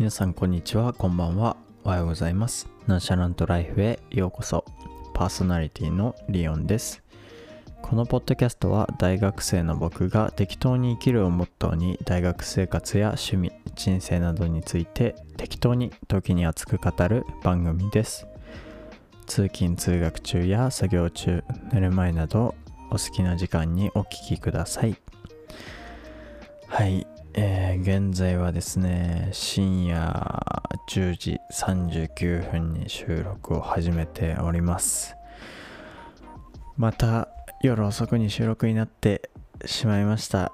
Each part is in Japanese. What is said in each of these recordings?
皆さんこんにちはこんばんはおはようございます。ナンシャラントライフへようこそ。パーソナリティのリオンです。このポッドキャストは大学生の僕が適当に生きるをモットーに大学生活や趣味人生などについて適当に時に熱く語る番組です。通勤通学中や作業中寝る前などお好きな時間にお聞きください。はい。えー、現在はですね深夜10時39分に収録を始めております。また夜遅くに収録になってしまいました。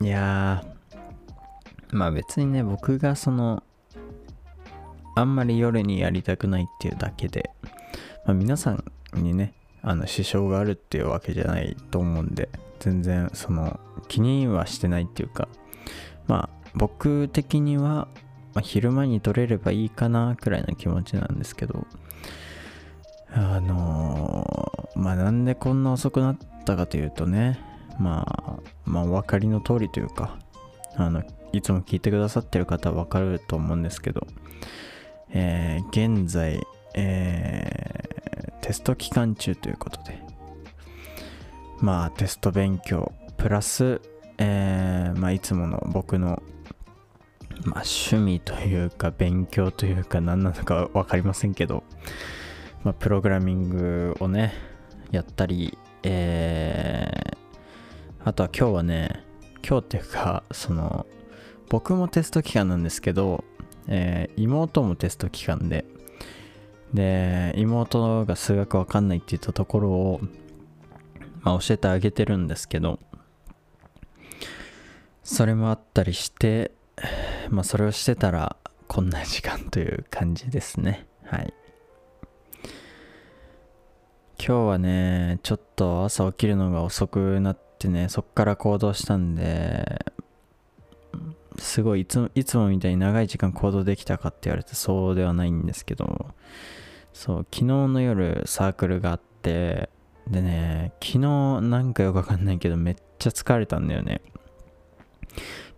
いやーまあ別にね僕がそのあんまり夜にやりたくないっていうだけで、まあ、皆さんにねあの支障があるっていうわけじゃないと思うんで全然その気にはしてないっていうかまあ僕的には、まあ、昼間に撮れればいいかなくらいの気持ちなんですけどあのー、まあなんでこんな遅くなったかというとねまあまあお分かりの通りというかあのいつも聞いてくださってる方は分かると思うんですけどえー、現在、えー、テスト期間中ということでまあテスト勉強プラスえー、まあ、いつもの僕の、まあ、趣味というか勉強というか何なのか分かりませんけど、まあ、プログラミングをねやったり、えー、あとは今日はね今日っていうかその僕もテスト期間なんですけど、えー、妹もテスト期間でで妹が数学わかんないって言ったところを、まあ、教えてあげてるんですけどそれもあったりして、まあそれをしてたらこんな時間という感じですね。はい。今日はね、ちょっと朝起きるのが遅くなってね、そっから行動したんで、すごいいつもいつもみたいに長い時間行動できたかって言われてそうではないんですけど、そう、昨日の夜サークルがあって、でね、昨日なんかよくわかんないけどめっちゃ疲れたんだよね。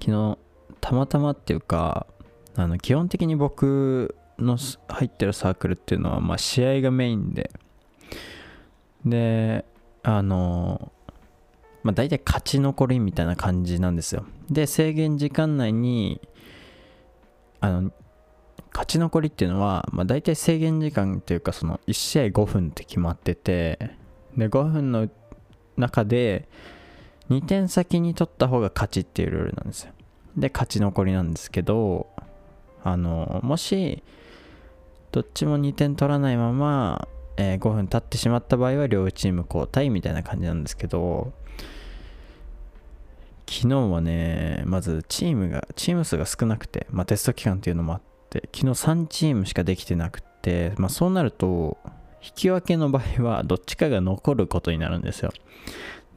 昨日たまたまっていうかあの基本的に僕の入ってるサークルっていうのは、まあ、試合がメインで。であのまあ大体勝ち残りみたいな感じなんですよ。で制限時間内にあの勝ち残りっていうのは、まあ、大体制限時間っていうかその1試合5分って決まっててで5分の中で2点先に取った方が勝ちっていうルールなんですよ。で、勝ち残りなんですけど、あの、もし、どっちも2点取らないまま、えー、5分経ってしまった場合は両チーム交代みたいな感じなんですけど、昨日はね、まずチームが、チーム数が少なくて、まあ、テスト期間っていうのもあって、昨日3チームしかできてなくて、まあ、そうなると、引き分けの場合はどっちかが残ることになるんですよ。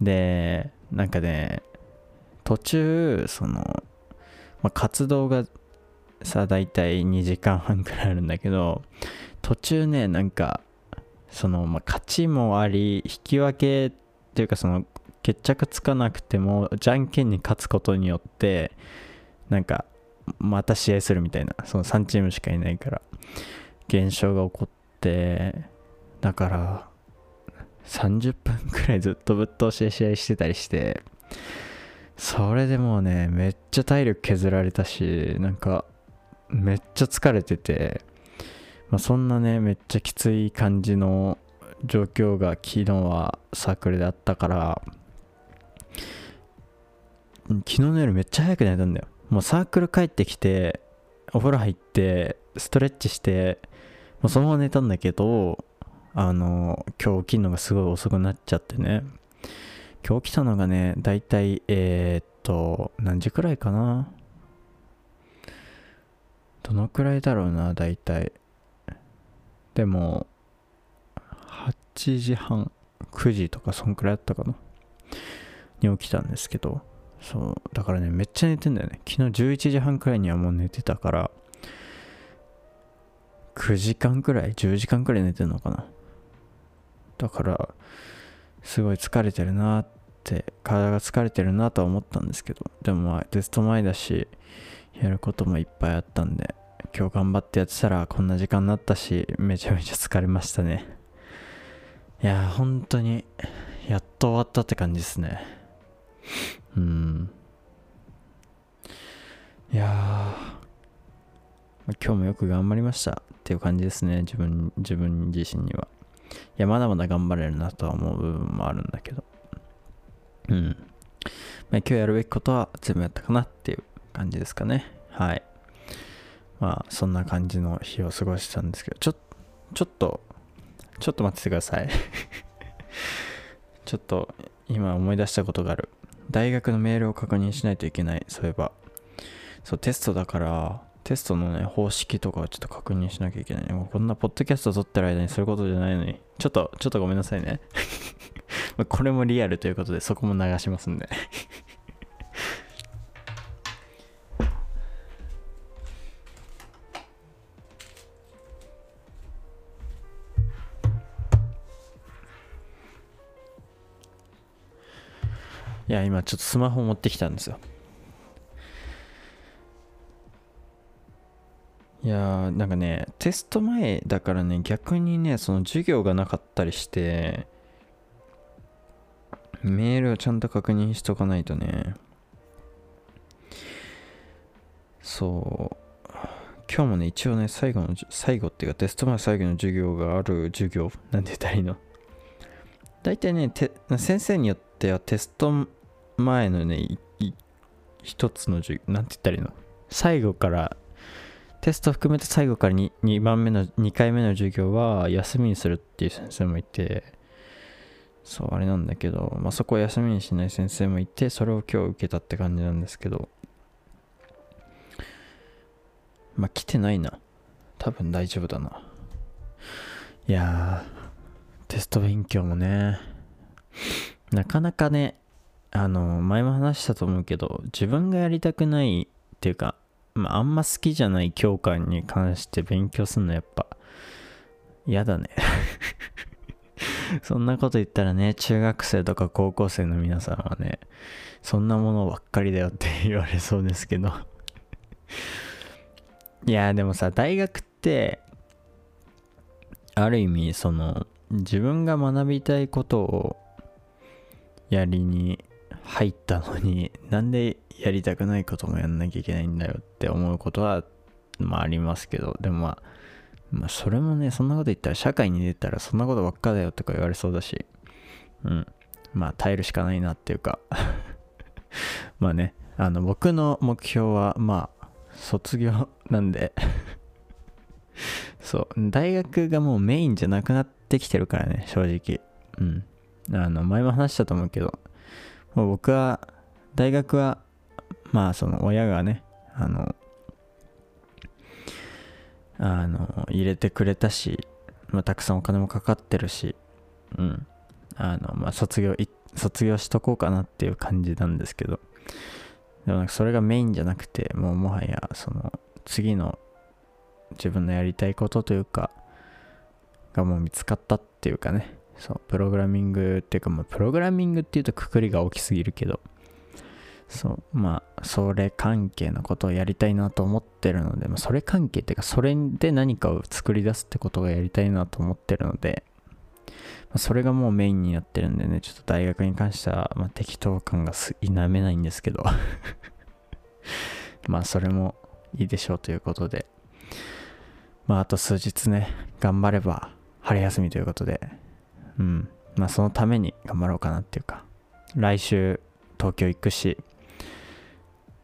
で、なんかね、途中、その、まあ、活動がさ、だいたい2時間半くらいあるんだけど、途中ね、なんか、その、まあ、勝ちもあり、引き分けっていうか、その、決着つかなくても、じゃんけんに勝つことによって、なんか、また試合するみたいな、その3チームしかいないから、現象が起こって、だから、30分くらいずっとぶっ通しで試合してたりしてそれでもうねめっちゃ体力削られたしなんかめっちゃ疲れてて、まあ、そんなねめっちゃきつい感じの状況が昨日はサークルであったから昨日の夜めっちゃ早く寝たんだよ。もうサークル帰ってきてお風呂入ってストレッチしてもうそのまま寝たんだけどあの、今日起きるのがすごい遅くなっちゃってね。今日来たのがね、だいたい、えー、っと、何時くらいかな。どのくらいだろうな、だいたい。でも、8時半、9時とかそんくらいだったかな。に起きたんですけど、そう、だからね、めっちゃ寝てんだよね。昨日11時半くらいにはもう寝てたから、9時間くらい ?10 時間くらい寝てんのかなだからすごい疲れてるなって体が疲れてるなとは思ったんですけどでもまあテスト前だしやることもいっぱいあったんで今日頑張ってやってたらこんな時間になったしめちゃめちゃ疲れましたね。いや本当にやっと終わったって感じですね。うん。いやー今日もよく頑張りましたっていう感じですね自分自分自身には。やまだまだ頑張れるなとは思う部分もあるんだけど。うん。まあ、今日やるべきことは全部やったかなっていう感じですかね。はい。まあそんな感じの日を過ごしたんですけど。ちょちょっとちょっと待っててください。ちょっと今思い出したことがある。大学のメールを確認しないといけないそういえば。そうテストだからテストのね方式とかをちょっと確認しなきゃいけないもうこんなポッドキャスト撮ってる間にそういうことじゃないのに。ちょっとちょっとごめんなさいね。これもリアルということでそこも流しますんで。いや今ちょっとスマホ持ってきたんですよ。いやーなんかねテスト前だからね逆にねその授業がなかったりしてメールをちゃんと確認しとかないとね。そう。今日もね一応ね最後の最後っていうかテスト前最後の授業がある授業なんて言ったらいいの？大体ね先生によってはテスト前のね一つの授業なんて言ったらいいの？最後からテスト含めて最後から 2, 2番目の2回目の授業は休みにするっていう先生もいてそうあれなんだけど、まあ、そこは休みにしない先生もいてそれを今日受けたって感じなんですけどまあ来てないな。多分大丈夫だな。いやテスト勉強もねなかなかねあの前も話したと思うけど自分がやりたくないっていうか、あ、んま好きじゃない教科に関して勉強するのやっぱ嫌だね。そんなこと言ったらね中学生とか高校生の皆さんはねそんなものばっかりだよって言われそうですけど。いやでもさ大学ってある意味その自分が学びたいことをやりに入ったのになんでやりたくないこともやんなきゃいけないんだよって思うことはまあありますけどでもまあまあそれもねそんなこと言ったら社会に出たらそんなことばっかだよとか言われそうだしうん。まあ耐えるしかないなっていうか。まあね。あの僕の目標はまあ卒業なんで。そう。大学がもうメインじゃなくなってきてるからね正直。うん。あの前も話したと思うけどもう僕は大学はまあその親がねあのあの入れてくれたし、まあ、たくさんお金もかかってるしうん。あのまあ卒業卒業しとこうかなっていう感じなんですけど。でもなんかそれがメインじゃなくてもうもはやその次の自分のやりたいことというかがもう見つかったっていうかね。そうプログラミングっていうかまあプログラミングっていうとくくりが大きすぎるけど。そうまあそれ関係のことをやりたいなと思ってるので、まあ、それ関係っていうかそれで何かを作り出すってことがやりたいなと思ってるので、まあ、それがもうメインになってるんでねちょっと大学に関しては、まあ、適当感が否めないんですけど。まあそれもいいでしょうということで。まああと数日ね頑張れば春休みということで。うん。まあそのために頑張ろうかなっていうか。来週東京行くし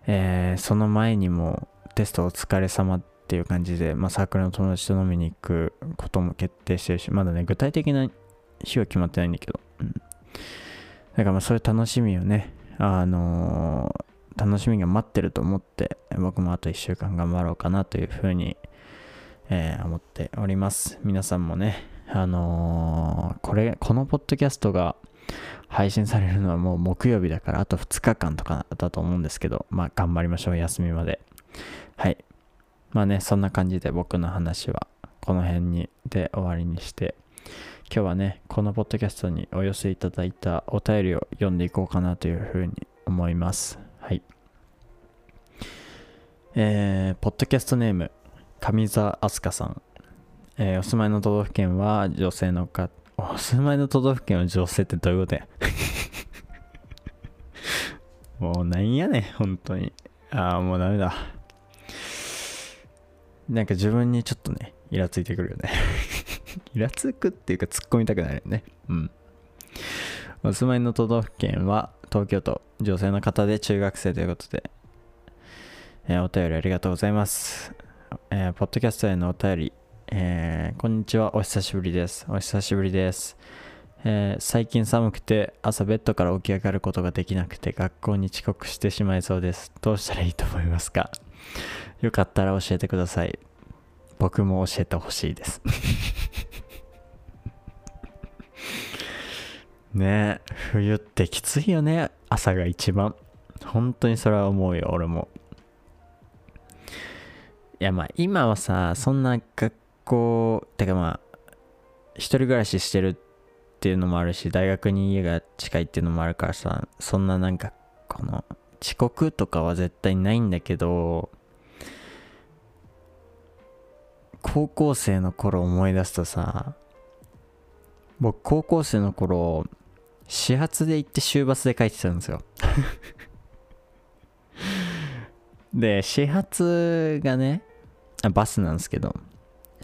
えー、その前にもテストお疲れ様っていう感じで、まあ、サークルの友達と飲みに行くことも決定してるし、まだね、具体的な日は決まってないんだけど、うん。だからまあそういう楽しみをね、あのー、楽しみが待ってると思って、僕もあと1週間頑張ろうかなというふうに、えー、思っております。皆さんもね、あのー、これ、このポッドキャストが、配信されるのはもう木曜日だからあと2日間とかだと思うんですけど、まあ頑張りましょう、休みまで。はい。まあね、そんな感じで僕の話はこの辺にで終わりにして、今日はね、このポッドキャストにお寄せいただいたお便りを読んでいこうかなというふうに思います。はい。えー、ポッドキャストネーム、上座飛鳥さん、えーお住まいの都道府県は女性のかお住まいの都道府県は女性ってどういうことや？もうなんやねん本当に。ああもうダメだ。なんか自分にちょっとねイラついてくるよね。イラつくっていうか突っ込みたくなるよね。うん。お住まいの都道府県は東京都女性の方で中学生ということで、えーお便りありがとうございます、えーポッドキャストへのお便り、えーこんにちは。お久しぶりです。お久しぶりです、えー最近寒くて朝ベッドから起き上がることができなくて学校に遅刻してしまいそうです。どうしたらいいと思いますか？よかったら教えてください。僕も教えてほしいです。ねえ冬ってきついよね。朝が一番。本当にそれは思うよ俺も。いやまあ今はさそんな学校てかまあ一人暮らししてるっていうのもあるし大学に家が近いっていうのもあるからさそんななんかこの遅刻とかは絶対ないんだけど高校生の頃思い出すとさ僕高校生の頃始発で行って終バスで帰ってたんですよ。で始発がねバスなんですけど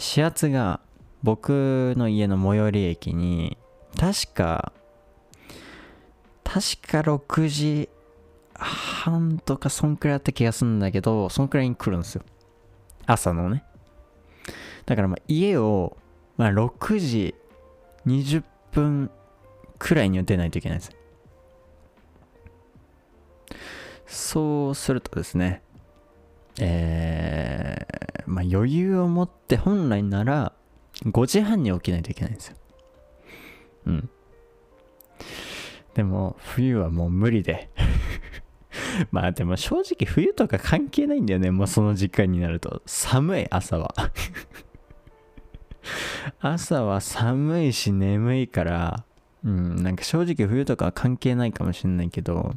始発が僕の家の最寄り駅に確か確か6時半とかそんくらいあった気がするんだけどそんくらいに来るんですよ。朝のね。だからまあ家を、まあ、6時20分くらいには出ないといけないですそうするとですねえー、まあ余裕を持って本来なら5時半に起きないといけないんですよ。うん。でも冬はもう無理で。まあでも正直冬とか関係ないんだよね。もうその時間になると。寒い朝は。朝は寒いし眠いから。うんなんか正直冬とかは関係ないかもしれないけど。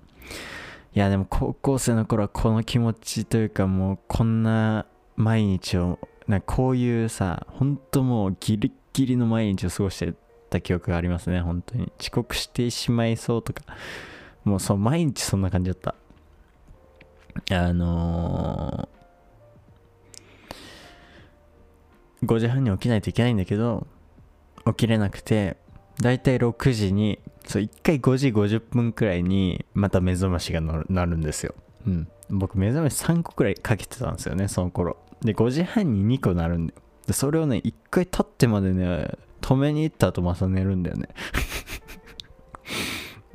いやでも高校生の頃はこの気持ちというかもうこんな毎日をなんかこういうさ本当もうギリギリの毎日を過ごしてた記憶がありますね本当に。遅刻してしまいそうとか。もうそう毎日そんな感じだった。あのー、5時半に起きないといけないんだけど起きれなくてだいたい6時にそう1回5時50分くらいにまた目覚ましがなるんですよ。うん。僕目覚まし3個くらいかけてたんですよねその頃。で5時半に2個なるんだよ。でそれをね1回経ってまでね止めに行った後また寝るんだよね。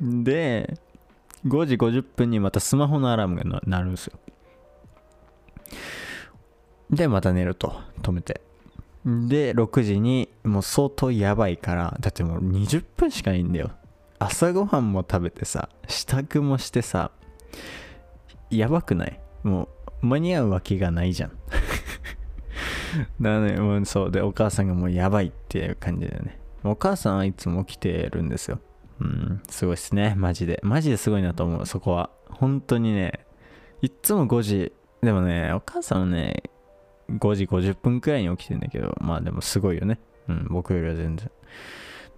で5時50分にまたスマホのアラームが鳴るんですよ。でまた寝ると。止めて。で6時にもう相当やばいからだってもう20分しかないんだよ。朝ごはんも食べてさ支度もしてさやばくない？もう間に合うわけがないじゃん。だねもうそう。でお母さんがもうやばいっていう感じだよね。お母さんはいつも起きてるんですよ。うんすごいっすね。マジで。マジですごいなと思う。そこは。本当にね。いっつも5時。でもねお母さんはね5時50分くらいに起きてんだけど。まあでもすごいよね。うん僕よりは全然。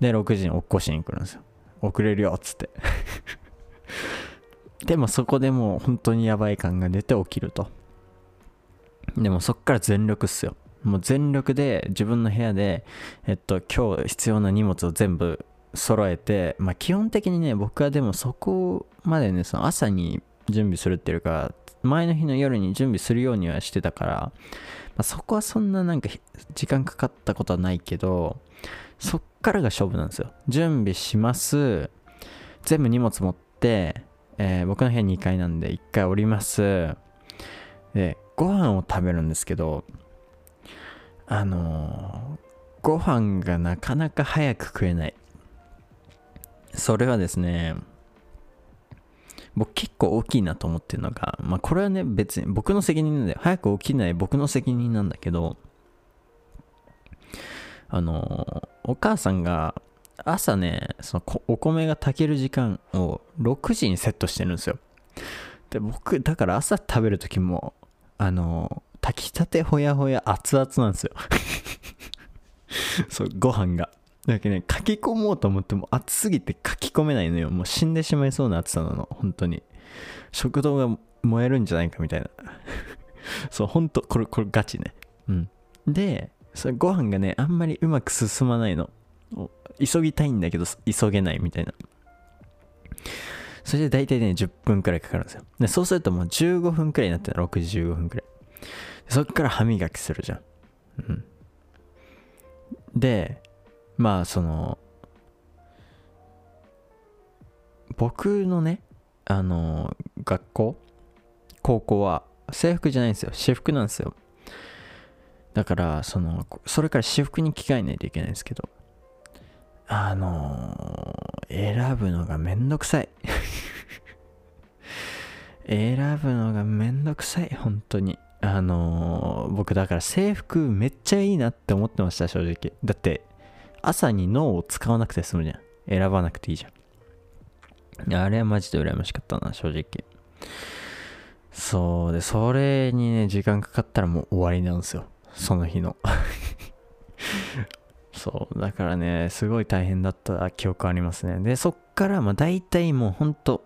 で6時に起こしに来るんですよ。遅れるよっつって。でもそこでもう本当にやばい感が出て起きると。でもそっから全力っすよ。もう全力で自分の部屋でえっと今日必要な荷物を全部揃えてまあ基本的にね僕はでもそこまでねその朝に準備するっていうか前の日の夜に準備するようにはしてたから、まあ、そこはそんななんか時間かかったことはないけどそっからが勝負なんですよ。準備します。全部荷物持って、えー僕の部屋2階なんで1回降ります。でご飯を食べるんですけどあのーご飯がなかなか早く食えない。それはですね僕結構大きいなと思ってるのがまあこれはね別に僕の責任なんだよ早く起きない僕の責任なんだけどあのお母さんが朝ねそのお米が炊ける時間を6時にセットしてるんですよ。で僕だから朝食べる時もあの炊きたてほやほや熱々なんですよ。そうご飯が。だけどね書き込もうと思っても熱すぎて書き込めないのよ。もう死んでしまいそうな熱さなの。本当に。食堂が燃えるんじゃないかみたいな。そう本当これこれガチね。うん。でそれご飯がねあんまりうまく進まないの。急ぎたいんだけど急げないみたいな。それで大体ね10分くらいかかるんですよ。でそうするともう15分くらいになってる6時15分くらい。そっから歯磨きするじゃん。うん。でまあその僕のねあの学校高校は制服じゃないんですよ。私服なんですよ。だからそのそれから私服に着替えないといけないんですけど。あの、選ぶのがめんどくさい。選ぶのがめんどくさい本当に。あのー、僕だから制服めっちゃいいなって思ってました正直。だって朝に脳を使わなくて済むじゃん。選ばなくていいじゃん。あれはマジで羨ましかったな正直。そうでそれにね時間かかったらもう終わりなんですよ。その日の。そうだからねすごい大変だった記憶ありますね。でそっからまあ大体もうほんと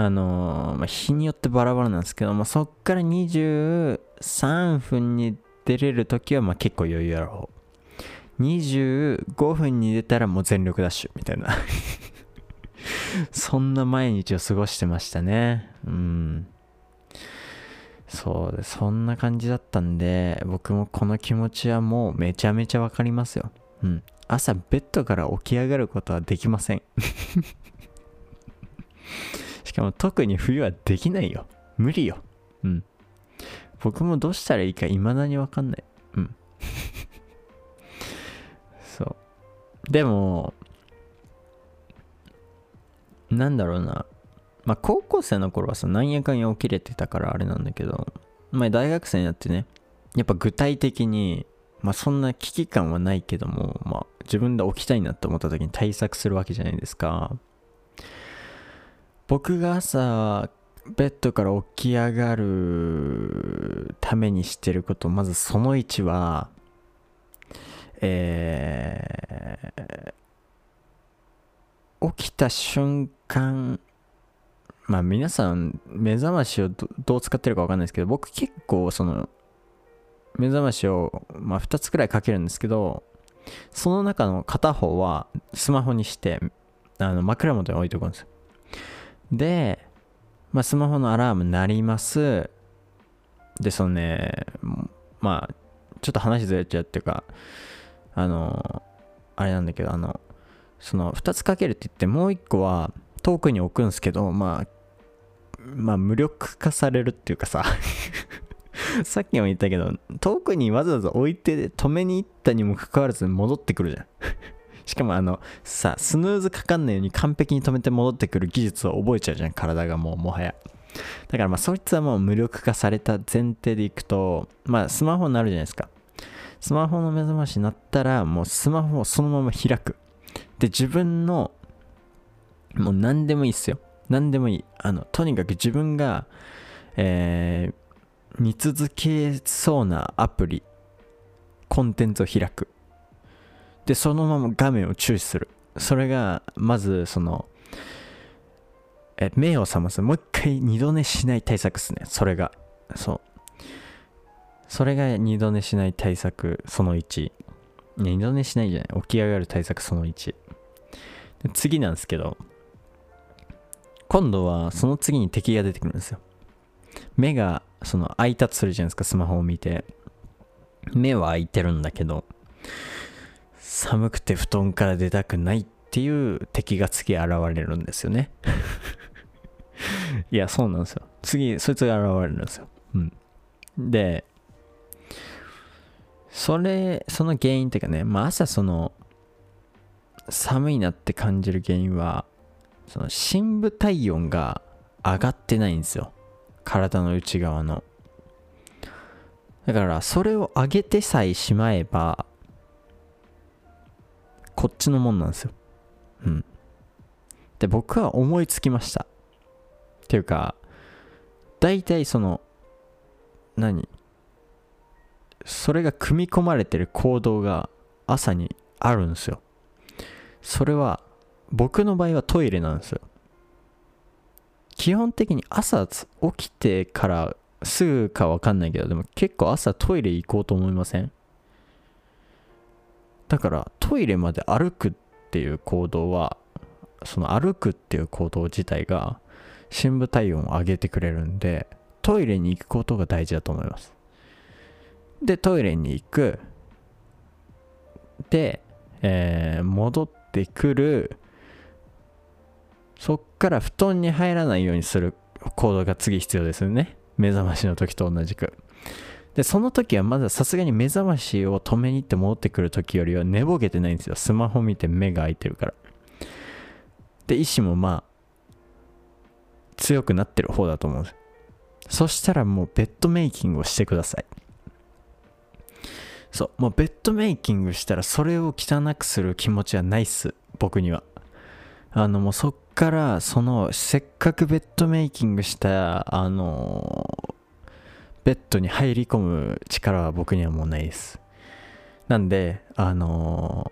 あのー、まあ、日によってバラバラなんですけど、まあ、そっから23分に出れる時はまあ結構余裕ある方25分に出たらもう全力ダッシュみたいな。そんな毎日を過ごしてましたね。うん。そうでそんな感じだったんで僕もこの気持ちはもうめちゃめちゃわかりますよ。うん。朝ベッドから起き上がることはできません。しかも特に冬はできないよ。無理よ。うん。僕もどうしたらいいか未だにわかんない。うん。そう。でも、なんだろうな。まあ高校生の頃はさ、なんやかんや起きれてたからあれなんだけど、まあ大学生になってね、やっぱ具体的に、まあそんな危機感はないけども、まあ自分で起きたいなって思った時に対策するわけじゃないですか。僕が朝ベッドから起き上がるためにしてることまずその1はえー、起きた瞬間まあ皆さん目覚ましをどう使ってるか分かんないですけど僕結構その目覚ましを、まあ、2つくらいかけるんですけどその中の片方はスマホにしてあの枕元に置いとくんです。よで、まあ、スマホのアラーム鳴ります。で、そのね、まあ、ちょっと話ずれちゃうっていうか、あの、あれなんだけど、あの、その2つかけるって言ってもう1個は遠くに置くんですけど、まあ、まあ無力化されるっていうかさ さっきも言ったけど、遠くにわざわざ置いて止めに行ったにもかかわらず戻ってくるじゃんしかもあのさスヌーズかかんないように完璧に止めて戻ってくる技術を覚えちゃうじゃん体がもうもはや。だからまあそいつはもう無力化された前提でいくとまあスマホになるじゃないですか。スマホの目覚ましになったらもうスマホをそのまま開く。で自分のもう何でもいいっすよ。何でもいいあのとにかく自分がえー、見続けそうなアプリコンテンツを開く。でそのまま画面を注視する。それがまずそのえ目を覚ますもう一回二度寝しない対策ですね。それが。そう。それが二度寝しない対策その1二度寝しないじゃない。起き上がる対策その1次なんですけど今度はその次に敵が出てくるんですよ。目がその開いたとするじゃないですかスマホを見て。目は開いてるんだけど寒くて布団から出たくないっていう敵が次現れるんですよね いや、そうなんですよ。次、そいつが現れるんですよ。うん。で、それ、その原因っていうかね、まあ朝その、寒いなって感じる原因は、その深部体温が上がってないんですよ。体の内側の。だから、それを上げてさえしまえば、こっちのもんなんですよ。うん。で、僕は思いつきました。っていうか、大体その、何？それが組み込まれてる行動が朝にあるんですよそれは僕の場合はトイレなんですよ基本的に朝起きてからすぐかわかんないけどでも結構朝トイレ行こうと思いません？だからトイレまで歩くっていう行動はその歩くっていう行動自体が深部体温を上げてくれるんでトイレに行くことが大事だと思います。でトイレに行く。で、えー、戻ってくる。そっから布団に入らないようにする行動が次必要ですよね。目覚ましの時と同じく。でその時はまださすがに目覚ましを止めに行って戻ってくる時よりは寝ぼけてないんですよ。スマホ見て目が開いてるから。で意志もまあ強くなってる方だと思うんですそしたらもうベッドメイキングをしてください。そうもうベッドメイキングしたらそれを汚くする気持ちはないっす。僕には。あのもうそっからそのせっかくベッドメイキングしたあのベッドに入り込む力は僕にはもうないです。なんであの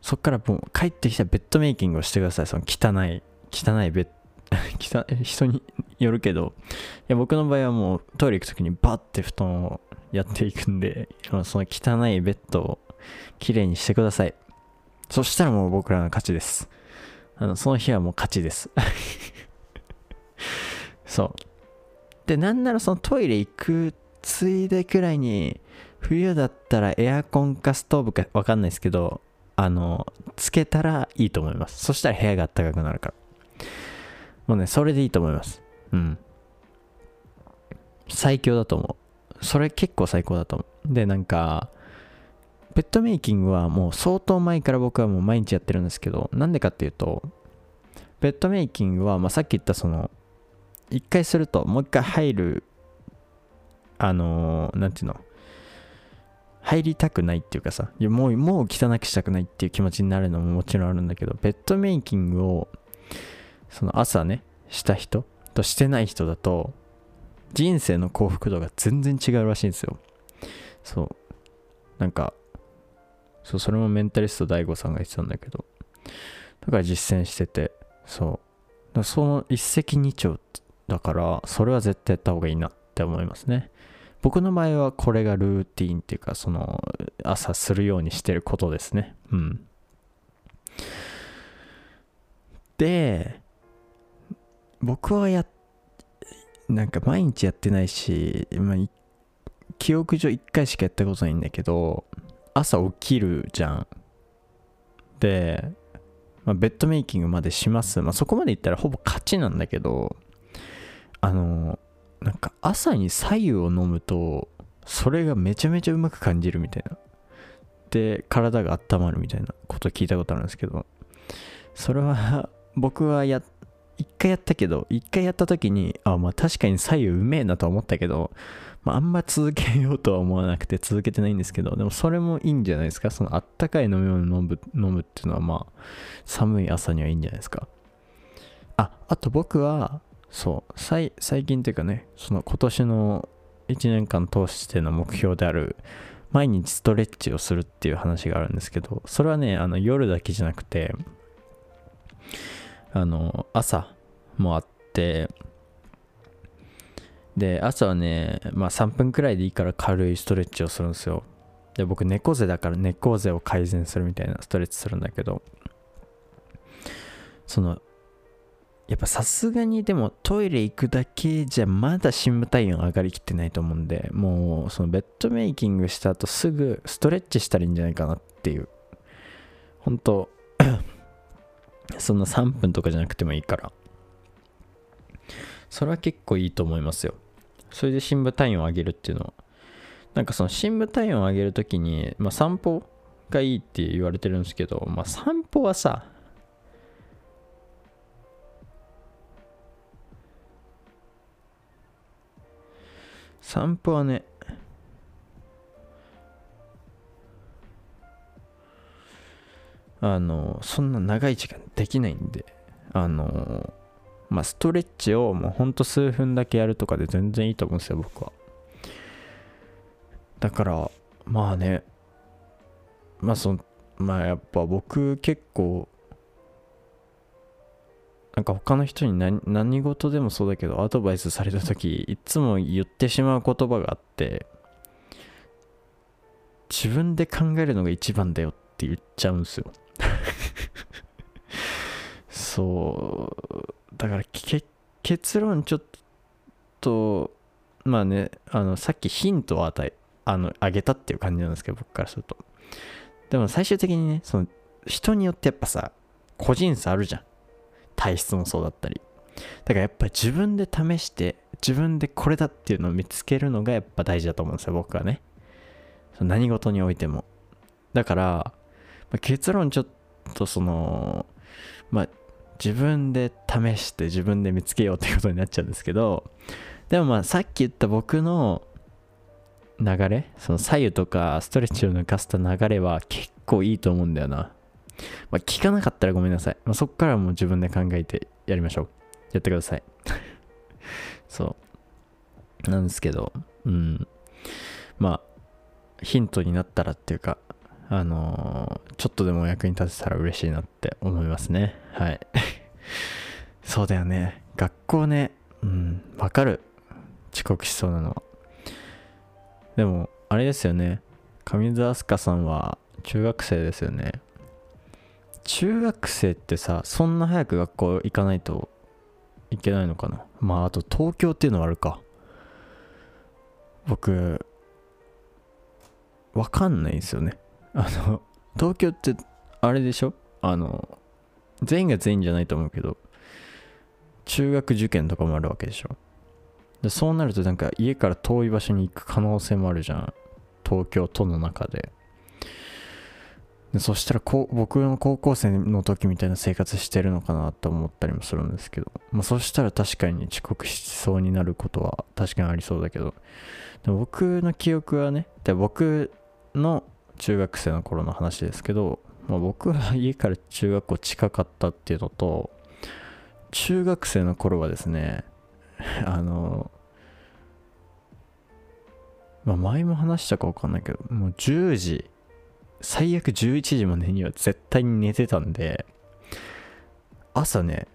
そっからもう帰ってきたベッドメイキングをしてください。その汚い汚いベッ ド人によるけど。いや僕の場合はもうトイレ行く時にバッて布団をやっていくんで その汚いベッドをきれいにしてください。そしたらもう僕らの勝ちです。あのその日はもう勝ちです。そう。でなんならそのトイレ行くついでくらいに冬だったらエアコンかストーブかわかんないですけどあのつけたらいいと思います。そしたら部屋が暖かくなるから。もうねそれでいいと思います。うん。最強だと思う。それ結構最高だと思う。でなんかベッドメイキングはもう相当前から僕はもう毎日やってるんですけどなんでかっていうとベッドメイキングは、まあ、さっき言ったその一回するともう一回入るあのー、ていうの？入りたくないっていうかさいやもうもう汚くしたくないっていう気持ちになるのももちろんあるんだけどベッドメイキングをその朝ねした人としてない人だと人生の幸福度が全然違うらしいんですよ。そう。なんかそうそれもメンタリスト DAIGO さんが言ってたんだけどだから実践しててそう。その一石二鳥だからそれは絶対やった方がいいなって思いますね。僕の場合はこれがルーティンっていうかその朝するようにしてることですね。うん。で僕はやなんか毎日やってないし、まあ、記憶上1回しかやったことないんだけど朝起きるじゃん。で、まあ、ベッドメイキングまでします、まあ、そこまでいったらほぼ勝ちなんだけどあのなんか朝に左右を飲むとそれがめちゃめちゃうまく感じるみたいな。で体が温まるみたいなこと聞いたことあるんですけどそれは僕はや一回やったけど一回やった時にあまあ確かに左右うめえなと思ったけど、まあ、あんま続けようとは思わなくて続けてないんですけどでもそれもいいんじゃないですか？そのあったかい飲み物飲む飲むっていうのはまあ寒い朝にはいいんじゃないですか？ああと僕はそう。最近というかねその今年の1年間通しての目標である毎日ストレッチをするっていう話があるんですけどそれはねあの夜だけじゃなくてあの朝もあってで朝はねまあ3分くらいでいいから軽いストレッチをするんですよ。で僕猫背だから猫背を改善するみたいなストレッチするんだけどそのやっぱさすがにでもトイレ行くだけじゃまだ深部体温上がりきってないと思うんでもうそのベッドメイキングした後すぐストレッチしたらいいんじゃないかなっていう。本当 そんな3分とかじゃなくてもいいから。それは結構いいと思いますよ。それで深部体温を上げるっていうのは。なんかその深部体温を上げるときに、まあ、散歩がいいって言われてるんですけど、まあ、散歩はさ散歩はね。あのそんな長い時間できないんで。あのまあストレッチをもうほんと数分だけやるとかで全然いいと思うんですよ僕は。だからまあね。まあそのまあやっぱ僕結構なんか他の人に何何事でもそうだけどアドバイスされた時いつも言ってしまう言葉があって自分で考えるのが一番だよって言っちゃうんですよ。そう。だから結論ちょっとまあねあのさっきヒントを与えあのあげたっていう感じなんですけど僕からすると。でも最終的にねその人によってやっぱさ個人差あるじゃん体質もそうだったり。だからやっぱり自分で試して自分でこれだっていうのを見つけるのがやっぱ大事だと思うんですよ僕はね。何事においても。だから、まあ、結論ちょっとそのまあ自分で試して自分で見つけようってことになっちゃうんですけどでもまあさっき言った僕の流れ？その左右とかストレッチを抜かせた流れは結構いいと思うんだよな。まあ聞かなかったらごめんなさい、まあ、そっからもう自分で考えてやりましょうやってください そうなんですけどうんまあヒントになったらっていうかあのー、ちょっとでも役に立てたら嬉しいなって思いますね。はい。そうだよね。学校ね、うん、わかる。遅刻しそうなのは。でも、あれですよね。上津飛鳥さんは中学生ですよね。中学生ってさ、そんな早く学校行かないといけないのかな？まあ、あと東京っていうのはあるか。僕、わかんないんですよね。あの東京ってあれでしょ？あの全員が全員じゃないと思うけど中学受験とかもあるわけでしょ？でそうなるとなんか家から遠い場所に行く可能性もあるじゃん東京都の中ででそしたらこ僕の高校生の時みたいな生活してるのかなと思ったりもするんですけど、まあ、そしたら確かに遅刻しそうになることは確かにありそうだけど。で僕の記憶はねで僕の中学生の頃の話ですけど、まあ、僕は家から中学校近かったっていうのと中学生の頃はですね あのまあ前も話したか分かんないけどもう10時最悪11時までには絶対に寝てたんで朝ね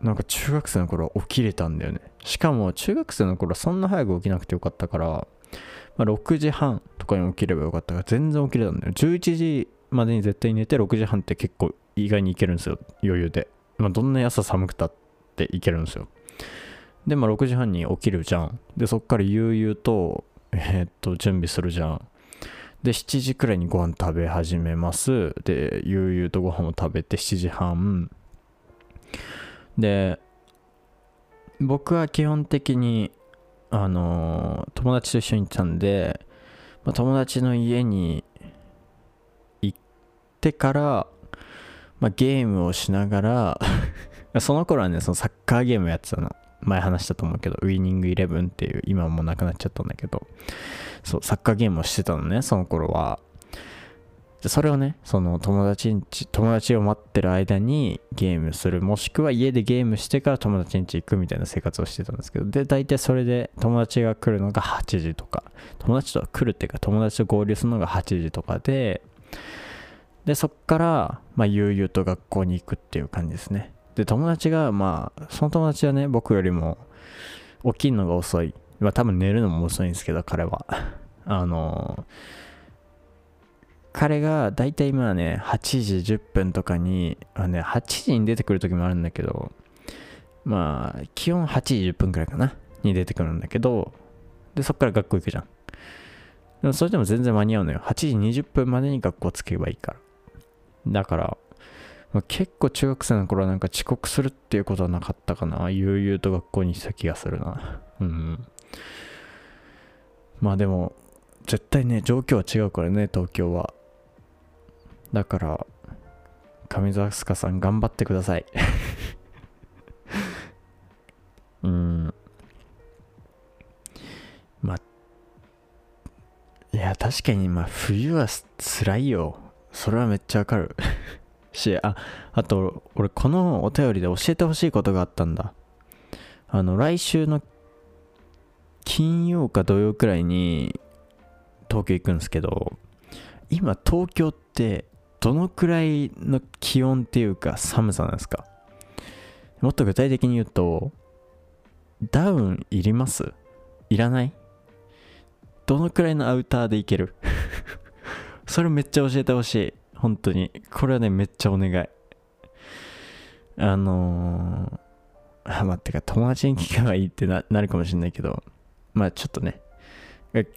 なんか中学生の頃起きれたんだよね。しかも中学生の頃そんな早く起きなくてよかったからまあ、6時半とかに起きればよかったから全然起きれたんだよ。11時までに絶対に寝て6時半って結構意外にいけるんですよ。余裕で、まあ、どんな朝寒くたっていけるんですよ。でまあ6時半に起きるじゃん。でそっから悠々とえー、っと準備するじゃん。で7時くらいにご飯食べ始めます。で悠々とご飯を食べて7時半。で僕は基本的にあの友達と一緒に行ったんで、まあ、友達の家に行ってから、まあ、ゲームをしながら その頃はねそのサッカーゲームやってたの。前話したと思うけどウィニングイレブンっていう今もうなくなっちゃったんだけどそうサッカーゲームをしてたのねその頃は。それをねその友達んち友達を待ってる間にゲームする。もしくは家でゲームしてから友達ん家行くみたいな生活をしてたんですけどで大体それで友達が来るのが8時とか。友達と来るっていうか友達と合流するのが8時とかででそっからまあ悠々と学校に行くっていう感じですね。で友達がまあその友達はね僕よりも起きるのが遅いまあ多分寝るのも遅いんですけど彼は あの彼が大体今ね、8時10分とかに、あね、8時に出てくる時もあるんだけど、まあ、基本8時10分くらいかな、に出てくるんだけど、で、そっから学校行くじゃん。でもそれでも全然間に合うのよ。8時20分までに学校着けばいいから。だから、まあ、結構中学生の頃はなんか遅刻するっていうことはなかったかな。悠々と学校にした気がするな。うん。まあでも、絶対ね、状況は違うからね、東京は。だから上澤すかさん頑張ってください うんまあいや確かにまあ冬は辛いよそれはめっちゃわかるしああと俺このお便りで教えてほしいことがあったんだ。あの来週の金曜か土曜くらいに東京行くんですけど今東京ってどのくらいの気温っていうか寒さなんですか？もっと具体的に言うとダウンいります？いらない？どのくらいのアウターでいける？それめっちゃ教えてほしい。本当に。これはねめっちゃお願い。あのー、あまあてか友達に聞けばいいってななるかもしれないけど。まあちょっとね。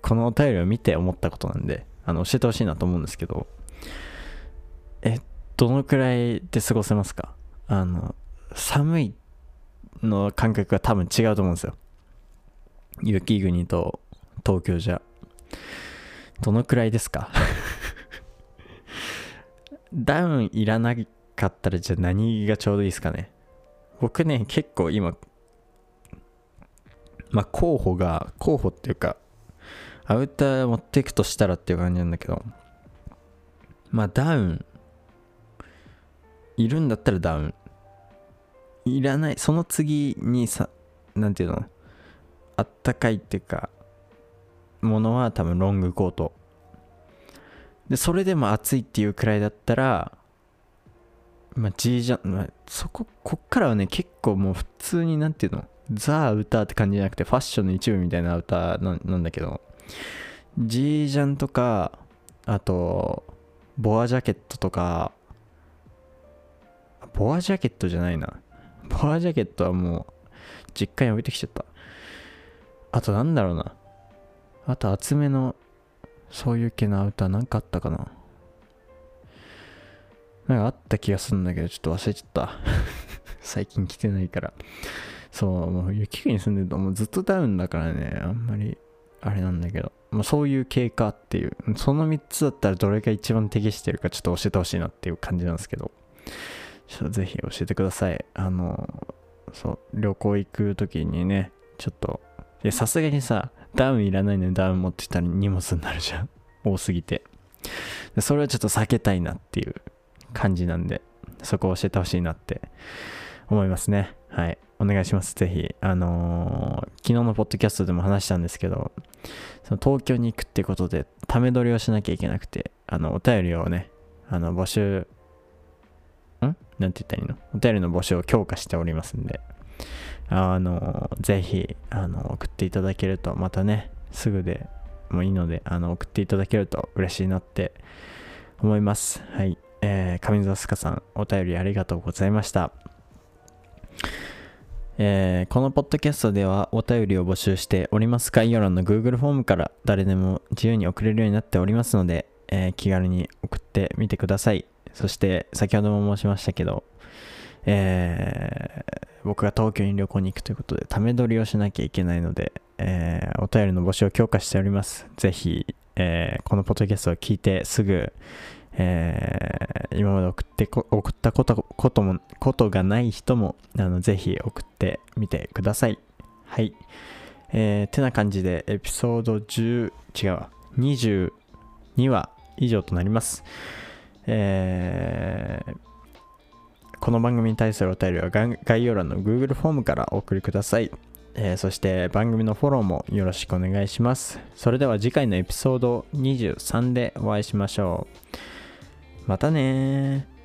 このお便りを見て思ったことなんであの教えてほしいなと思うんですけど。えどのくらいで過ごせますか？あの寒いの感覚が多分違うと思うんですよ。雪国と東京じゃ。どのくらいですか？ダウンいらなかったらじゃあ何がちょうどいいですかね。僕ね結構今まあ候補が候補っていうかアウター持っていくとしたらっていう感じなんだけどまあダウン。いるんだったらダウン。いらないその次にさ何ていうの？あったかいっていうかものは多分ロングコート。でそれでも暑いっていうくらいだったらまあ G ジャン、まあ、そここっからはね結構もう普通になんていうのザ・ウターって感じじゃなくてファッションの一部みたいなアウターなんだけど G ジャンとかあとボアジャケットとかボアジャケットじゃないな。ボアジャケットはもう実家に置いてきちゃった。あとなんだろうな。あと厚めのそういう系のアウターなんかあったかな？なんかあった気がするんだけどちょっと忘れちゃった。最近着てないから。そうもう雪国に住んでるともうずっとダウンだからねあんまりあれなんだけど、まあ、そういう経過っていうその3つだったらどれが一番適してるかちょっと教えてほしいなっていう感じなんですけど。ちょっとぜひ教えてください。あのそう旅行行く時にねちょっとさすがにさダウンいらないのにダウン持ってたら荷物になるじゃん。多すぎて。それはちょっと避けたいなっていう感じなんでそこを教えてほしいなって思いますね。はい。お願いします。ぜひ。あのー、昨日のポッドキャストでも話したんですけどその東京に行くってことでため撮りをしなきゃいけなくてあのお便りをねあの募集ん？なんて言ったらいいの？お便りの募集を強化しておりますんで。あの、ぜひ、あの、送っていただけると、またね、すぐでもいいので、あの、送っていただけると嬉しいなって思います。はい。えー、上沢すかさん、お便りありがとうございました。えー、このポッドキャストではお便りを募集しております概要欄の Google フォームから誰でも自由に送れるようになっておりますので、えー、気軽に送ってみてください。そして先ほども申しましたけど、えー、僕が東京に旅行に行くということで、ため撮りをしなきゃいけないので、えー、お便りの募集を強化しております。ぜひ、えー、このポッドキャストを聞いてすぐ、えー、今まで送って送ったことこともことがない人もあのぜひ送ってみてください。はい。えー、てな感じでエピソード10違うわ22話以上となります。えー、この番組に対するお便りは概要欄の Google フォームからお送りください。えー、そして番組のフォローもよろしくお願いします。それでは次回のエピソード23でお会いしましょう。またね